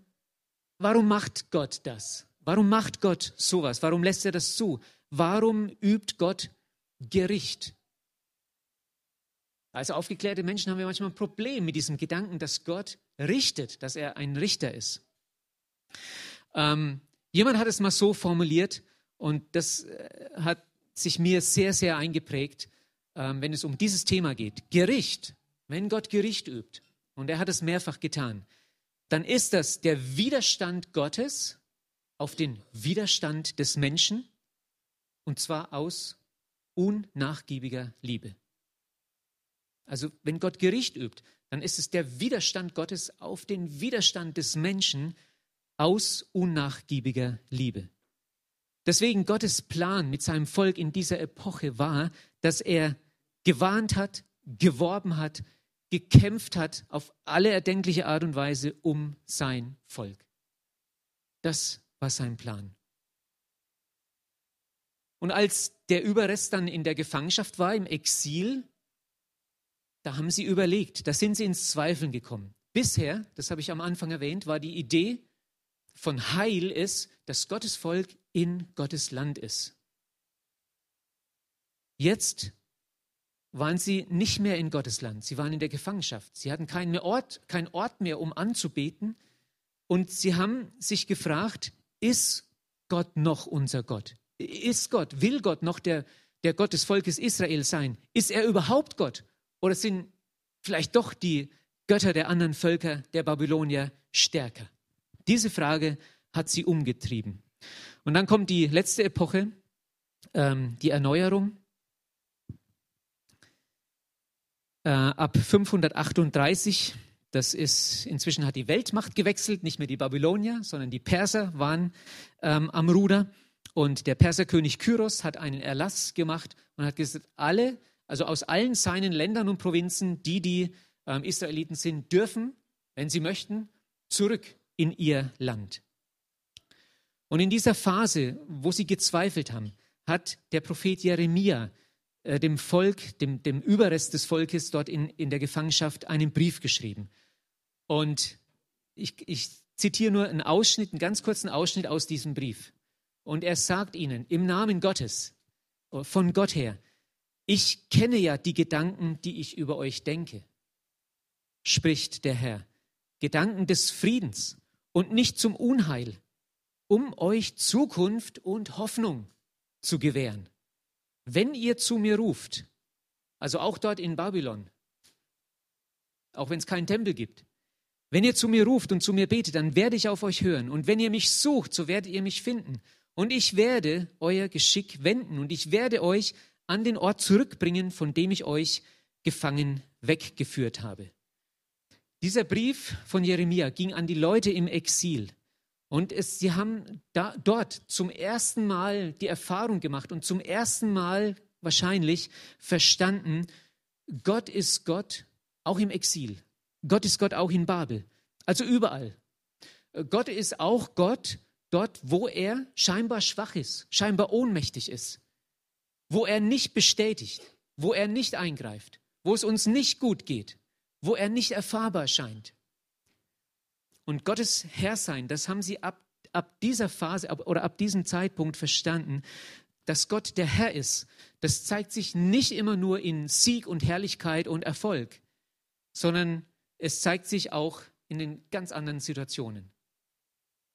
warum macht Gott das? Warum macht Gott sowas? Warum lässt er das zu? Warum übt Gott Gericht? Als aufgeklärte Menschen haben wir manchmal ein Problem mit diesem Gedanken, dass Gott richtet, dass er ein Richter ist. Ähm, jemand hat es mal so formuliert und das äh, hat sich mir sehr, sehr eingeprägt, ähm, wenn es um dieses Thema geht. Gericht wenn Gott Gericht übt, und er hat es mehrfach getan, dann ist das der Widerstand Gottes auf den Widerstand des Menschen, und zwar aus unnachgiebiger Liebe. Also wenn Gott Gericht übt, dann ist es der Widerstand Gottes auf den Widerstand des Menschen aus unnachgiebiger Liebe. Deswegen Gottes Plan mit seinem Volk in dieser Epoche war, dass er gewarnt hat, geworben hat, gekämpft hat auf alle erdenkliche Art und Weise um sein Volk. Das war sein Plan. Und als der Überrest dann in der Gefangenschaft war, im Exil, da haben sie überlegt, da sind sie ins Zweifeln gekommen. Bisher, das habe ich am Anfang erwähnt, war die Idee von Heil ist, dass Gottes Volk in Gottes Land ist. Jetzt waren sie nicht mehr in Gottes Land. Sie waren in der Gefangenschaft. Sie hatten keinen Ort, keinen Ort mehr, um anzubeten. Und sie haben sich gefragt, ist Gott noch unser Gott? Ist Gott, will Gott noch der, der Gott des Volkes Israel sein? Ist er überhaupt Gott? Oder sind vielleicht doch die Götter der anderen Völker, der Babylonier, stärker? Diese Frage hat sie umgetrieben. Und dann kommt die letzte Epoche, ähm, die Erneuerung. äh, ab 538. Das ist, inzwischen hat die Weltmacht gewechselt, nicht mehr die Babylonier, sondern die Perser waren ähm, am Ruder. Und der Perserkönig Kyros hat einen Erlass gemacht und hat gesagt, alle, also aus allen seinen Ländern und Provinzen, die die ähm, Israeliten sind, dürfen, wenn sie möchten, zurück in ihr Land. Und in dieser Phase, wo sie gezweifelt haben, hat der Prophet Jeremia äh, dem Volk, dem, dem Überrest des Volkes dort in, in der Gefangenschaft einen Brief geschrieben. Und ich, ich zitiere nur einen Ausschnitt, einen ganz kurzen Ausschnitt aus diesem Brief. Und er sagt ihnen im Namen Gottes, äh, von Gott her, ich kenne ja die Gedanken, die ich über euch denke, spricht der Herr. Gedanken des Friedens und nicht zum Unheil, um euch Zukunft und Hoffnung zu gewähren. Wenn ihr zu mir ruft, also auch dort in Babylon, auch wenn es keinen Tempel gibt, wenn ihr zu mir ruft und zu mir betet, dann werde ich auf euch hören. Und wenn ihr mich sucht, so werdet ihr mich finden. Und ich werde euer Geschick wenden und ich werde euch an den Ort zurückbringen, von dem ich euch gefangen weggeführt habe. Dieser Brief von Jeremia ging an die Leute im Exil. Und es, sie haben da, dort zum ersten Mal die Erfahrung gemacht und zum ersten Mal wahrscheinlich verstanden, Gott ist Gott auch im Exil. Gott ist Gott auch in Babel. Also überall. Gott ist auch Gott dort, wo er scheinbar schwach ist, scheinbar ohnmächtig ist, wo er nicht bestätigt, wo er nicht eingreift, wo es uns nicht gut geht, wo er nicht erfahrbar scheint. Und Gottes Herrsein, das haben sie ab, ab dieser Phase ab, oder ab diesem Zeitpunkt verstanden, dass Gott der Herr ist. Das zeigt sich nicht immer nur in Sieg und Herrlichkeit und Erfolg, sondern es zeigt sich auch in den ganz anderen Situationen.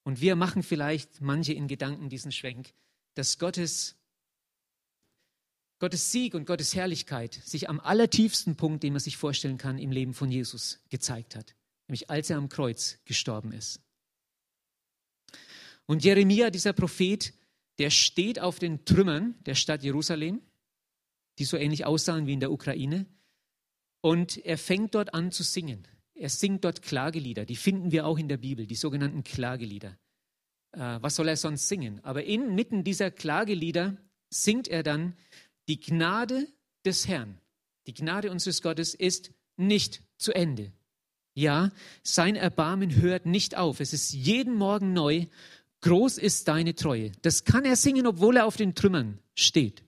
Und wir machen vielleicht manche in Gedanken diesen Schwenk, dass Gottes, Gottes Sieg und Gottes Herrlichkeit sich am allertiefsten Punkt, den man sich vorstellen kann, im Leben von Jesus gezeigt hat, nämlich als er am Kreuz gestorben ist. Und Jeremia, dieser Prophet, der steht auf den Trümmern der Stadt Jerusalem, die so ähnlich aussahen wie in der Ukraine, und er fängt dort an zu singen. Er singt dort Klagelieder, die finden wir auch in der Bibel, die sogenannten Klagelieder. Äh, was soll er sonst singen? Aber inmitten dieser Klagelieder singt er dann, die Gnade des Herrn, die Gnade unseres Gottes ist nicht zu Ende. Ja, sein Erbarmen hört nicht auf. Es ist jeden Morgen neu. Groß ist deine Treue. Das kann er singen, obwohl er auf den Trümmern steht.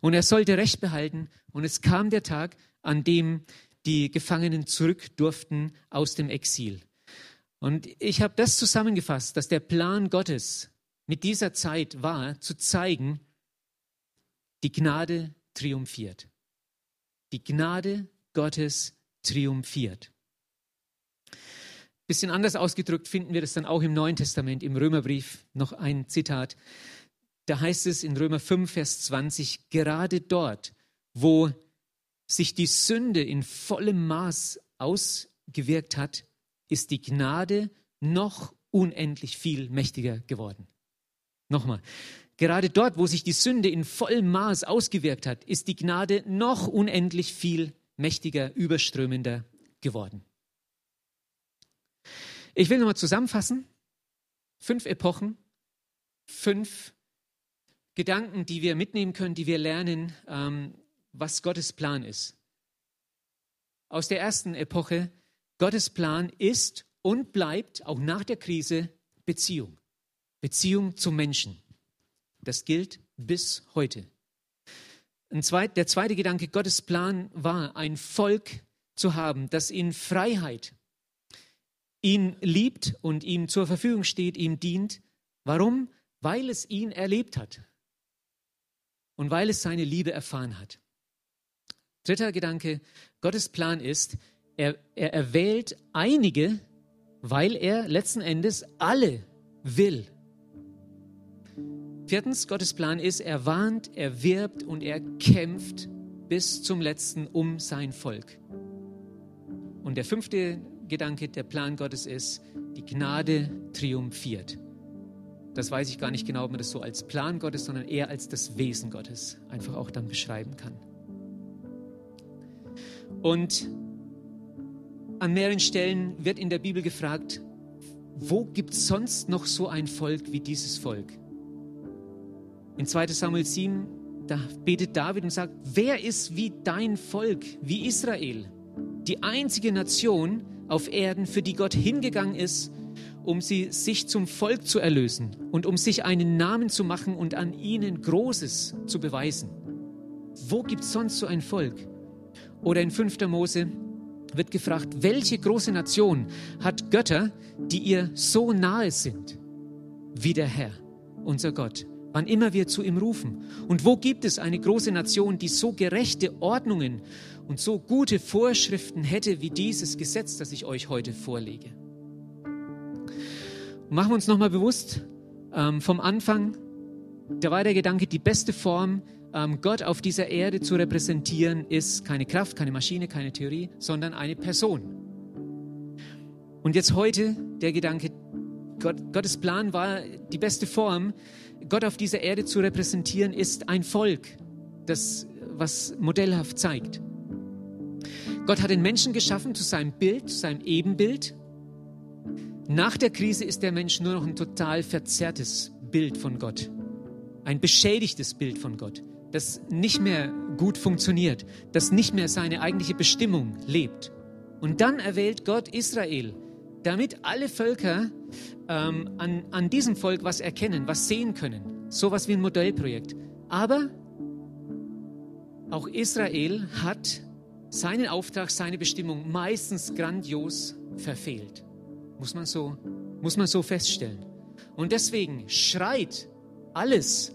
Und er sollte Recht behalten. Und es kam der Tag, an dem die Gefangenen zurück durften aus dem Exil. Und ich habe das zusammengefasst, dass der Plan Gottes mit dieser Zeit war, zu zeigen, die Gnade triumphiert. Die Gnade Gottes triumphiert. Bisschen anders ausgedrückt finden wir das dann auch im Neuen Testament, im Römerbrief, noch ein Zitat. Da heißt es in Römer 5, Vers 20, gerade dort, wo sich die Sünde in vollem Maß ausgewirkt hat, ist die Gnade noch unendlich viel mächtiger geworden. Nochmal, gerade dort, wo sich die Sünde in vollem Maß ausgewirkt hat, ist die Gnade noch unendlich viel mächtiger, überströmender geworden. Ich will nochmal zusammenfassen. Fünf Epochen, fünf Gedanken, die wir mitnehmen können, die wir lernen, ähm, was Gottes Plan ist. Aus der ersten Epoche, Gottes Plan ist und bleibt auch nach der Krise Beziehung. Beziehung zum Menschen. Das gilt bis heute. Zweit, der zweite Gedanke, Gottes Plan war, ein Volk zu haben, das in Freiheit ihn liebt und ihm zur Verfügung steht, ihm dient. Warum? Weil es ihn erlebt hat und weil es seine Liebe erfahren hat. Dritter Gedanke, Gottes Plan ist, er, er erwählt einige, weil er letzten Endes alle will. Viertens, Gottes Plan ist, er warnt, er wirbt und er kämpft bis zum letzten um sein Volk. Und der fünfte Gedanke, der Plan Gottes ist, die Gnade triumphiert. Das weiß ich gar nicht genau, ob man das so als Plan Gottes, sondern eher als das Wesen Gottes einfach auch dann beschreiben kann. Und an mehreren Stellen wird in der Bibel gefragt, wo gibt es sonst noch so ein Volk wie dieses Volk? In 2 Samuel 7, da betet David und sagt, wer ist wie dein Volk, wie Israel? Die einzige Nation auf Erden, für die Gott hingegangen ist, um sie sich zum Volk zu erlösen und um sich einen Namen zu machen und an ihnen Großes zu beweisen. Wo gibt es sonst so ein Volk? Oder in 5. Mose wird gefragt, welche große Nation hat Götter, die ihr so nahe sind wie der Herr, unser Gott, wann immer wir zu ihm rufen? Und wo gibt es eine große Nation, die so gerechte Ordnungen und so gute Vorschriften hätte wie dieses Gesetz, das ich euch heute vorlege? machen wir uns nochmal bewusst, ähm, vom Anfang, da war der Gedanke, die beste Form, ähm, Gott auf dieser Erde zu repräsentieren, ist keine Kraft, keine Maschine, keine Theorie, sondern eine Person. Und jetzt heute der Gedanke, Gott, Gottes Plan war, die beste Form, Gott auf dieser Erde zu repräsentieren, ist ein Volk, das was modellhaft zeigt. Gott hat den Menschen geschaffen zu seinem Bild, zu seinem Ebenbild. Nach der Krise ist der Mensch nur noch ein total verzerrtes Bild von Gott, ein beschädigtes Bild von Gott das nicht mehr gut funktioniert, das nicht mehr seine eigentliche Bestimmung lebt. Und dann erwählt Gott Israel, damit alle Völker ähm, an, an diesem Volk was erkennen, was sehen können. Sowas wie ein Modellprojekt. Aber auch Israel hat seinen Auftrag, seine Bestimmung meistens grandios verfehlt. muss man so, muss man so feststellen. Und deswegen schreit alles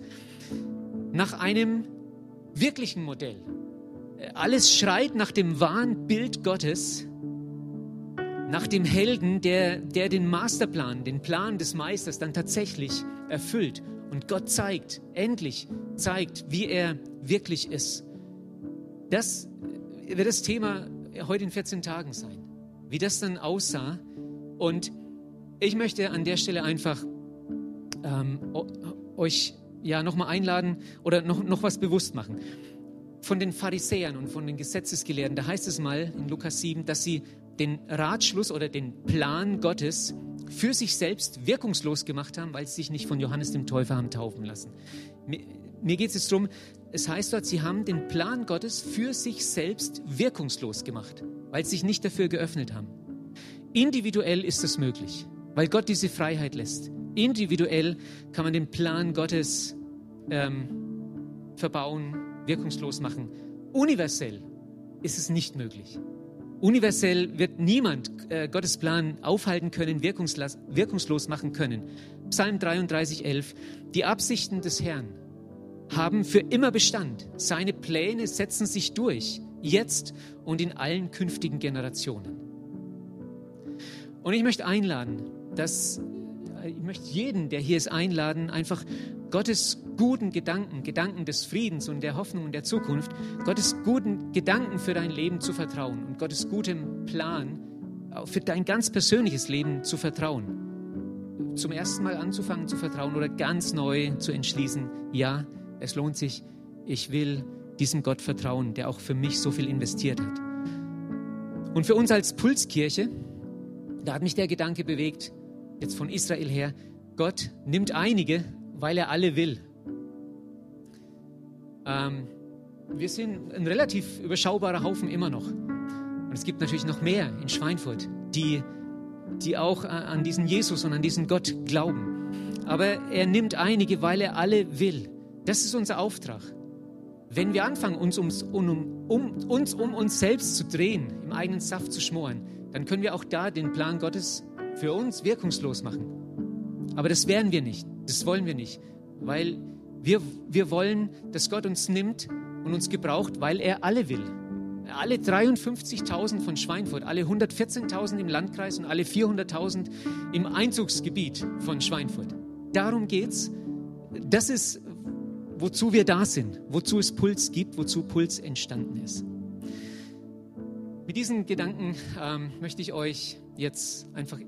nach einem wirklichen Modell. Alles schreit nach dem wahren Bild Gottes, nach dem Helden, der, der den Masterplan, den Plan des Meisters dann tatsächlich erfüllt und Gott zeigt, endlich zeigt, wie er wirklich ist. Das wird das Thema heute in 14 Tagen sein, wie das dann aussah. Und ich möchte an der Stelle einfach ähm, euch ja nochmal einladen oder noch, noch was bewusst machen. Von den Pharisäern und von den Gesetzesgelehrten, da heißt es mal in Lukas 7, dass sie den Ratschluss oder den Plan Gottes für sich selbst wirkungslos gemacht haben, weil sie sich nicht von Johannes dem Täufer haben taufen lassen. Mir, mir geht es jetzt darum, es heißt dort, sie haben den Plan Gottes für sich selbst wirkungslos gemacht, weil sie sich nicht dafür geöffnet haben. Individuell ist das möglich, weil Gott diese Freiheit lässt. Individuell kann man den Plan Gottes ähm, verbauen, wirkungslos machen. Universell ist es nicht möglich. Universell wird niemand äh, Gottes Plan aufhalten können, wirkungslos machen können. Psalm 33, 11. Die Absichten des Herrn haben für immer Bestand. Seine Pläne setzen sich durch, jetzt und in allen künftigen Generationen. Und ich möchte einladen, dass ich möchte jeden, der hier ist, einladen, einfach Gottes guten Gedanken, Gedanken des Friedens und der Hoffnung und der Zukunft, Gottes guten Gedanken für dein Leben zu vertrauen und Gottes gutem Plan für dein ganz persönliches Leben zu vertrauen. Zum ersten Mal anzufangen zu vertrauen oder ganz neu zu entschließen, ja, es lohnt sich, ich will diesem Gott vertrauen, der auch für mich so viel investiert hat. Und für uns als Pulskirche, da hat mich der Gedanke bewegt, jetzt von Israel her, Gott nimmt einige, weil er alle will. Ähm, wir sind ein relativ überschaubarer Haufen immer noch. Und es gibt natürlich noch mehr in Schweinfurt, die, die auch an diesen Jesus und an diesen Gott glauben. Aber er nimmt einige, weil er alle will. Das ist unser Auftrag. Wenn wir anfangen, uns, ums, um, um, uns um uns selbst zu drehen, im eigenen Saft zu schmoren, dann können wir auch da den Plan Gottes für uns wirkungslos machen. Aber das werden wir nicht. Das wollen wir nicht. Weil wir, wir wollen, dass Gott uns nimmt und uns gebraucht, weil er alle will. Alle 53.000 von Schweinfurt, alle 114.000 im Landkreis und alle 400.000 im Einzugsgebiet von Schweinfurt. Darum geht's. Das ist, wozu wir da sind, wozu es Puls gibt, wozu Puls entstanden ist. Mit diesen Gedanken ähm, möchte ich euch jetzt einfach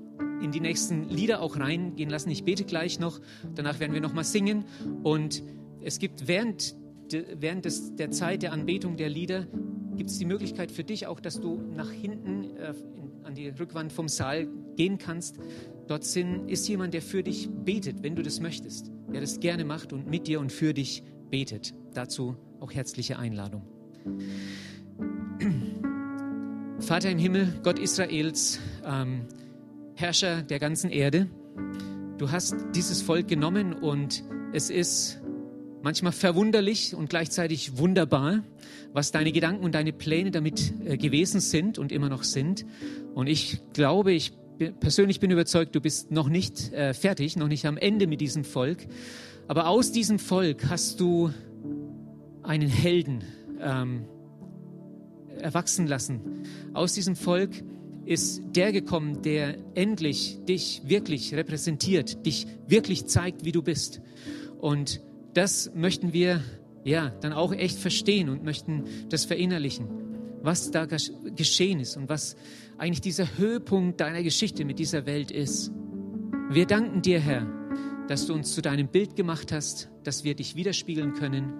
in die nächsten Lieder auch reingehen lassen. Ich bete gleich noch, danach werden wir nochmal singen. Und es gibt während, während des, der Zeit der Anbetung der Lieder, gibt es die Möglichkeit für dich auch, dass du nach hinten äh, in, an die Rückwand vom Saal gehen kannst. Dort sind, ist jemand, der für dich betet, wenn du das möchtest, der das gerne macht und mit dir und für dich betet. Dazu auch herzliche Einladung. Vater im Himmel, Gott Israels, ähm, Herrscher der ganzen Erde. Du hast dieses Volk genommen und es ist manchmal verwunderlich und gleichzeitig wunderbar, was deine Gedanken und deine Pläne damit äh, gewesen sind und immer noch sind. Und ich glaube, ich persönlich bin überzeugt, du bist noch nicht äh, fertig, noch nicht am Ende mit diesem Volk. Aber aus diesem Volk hast du einen Helden ähm, erwachsen lassen. Aus diesem Volk ist der gekommen, der endlich dich wirklich repräsentiert, dich wirklich zeigt, wie du bist. Und das möchten wir ja dann auch echt verstehen und möchten das verinnerlichen, was da geschehen ist und was eigentlich dieser Höhepunkt deiner Geschichte mit dieser Welt ist. Wir danken dir, Herr, dass du uns zu deinem Bild gemacht hast, dass wir dich widerspiegeln können.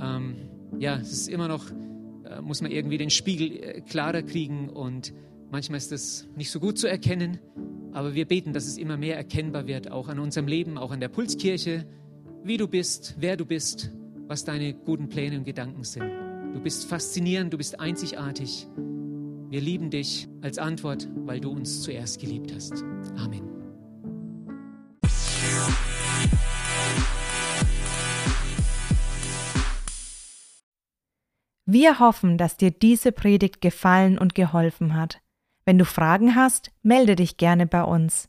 Ähm, ja, es ist immer noch, äh, muss man irgendwie den Spiegel äh, klarer kriegen und Manchmal ist es nicht so gut zu erkennen, aber wir beten, dass es immer mehr erkennbar wird, auch an unserem Leben, auch an der Pulskirche, wie du bist, wer du bist, was deine guten Pläne und Gedanken sind. Du bist faszinierend, du bist einzigartig. Wir lieben dich als Antwort, weil du uns zuerst geliebt hast. Amen. Wir hoffen, dass dir diese Predigt gefallen und geholfen hat. Wenn du Fragen hast, melde dich gerne bei uns.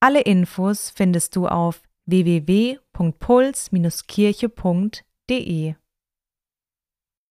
Alle Infos findest du auf www.puls-kirche.de.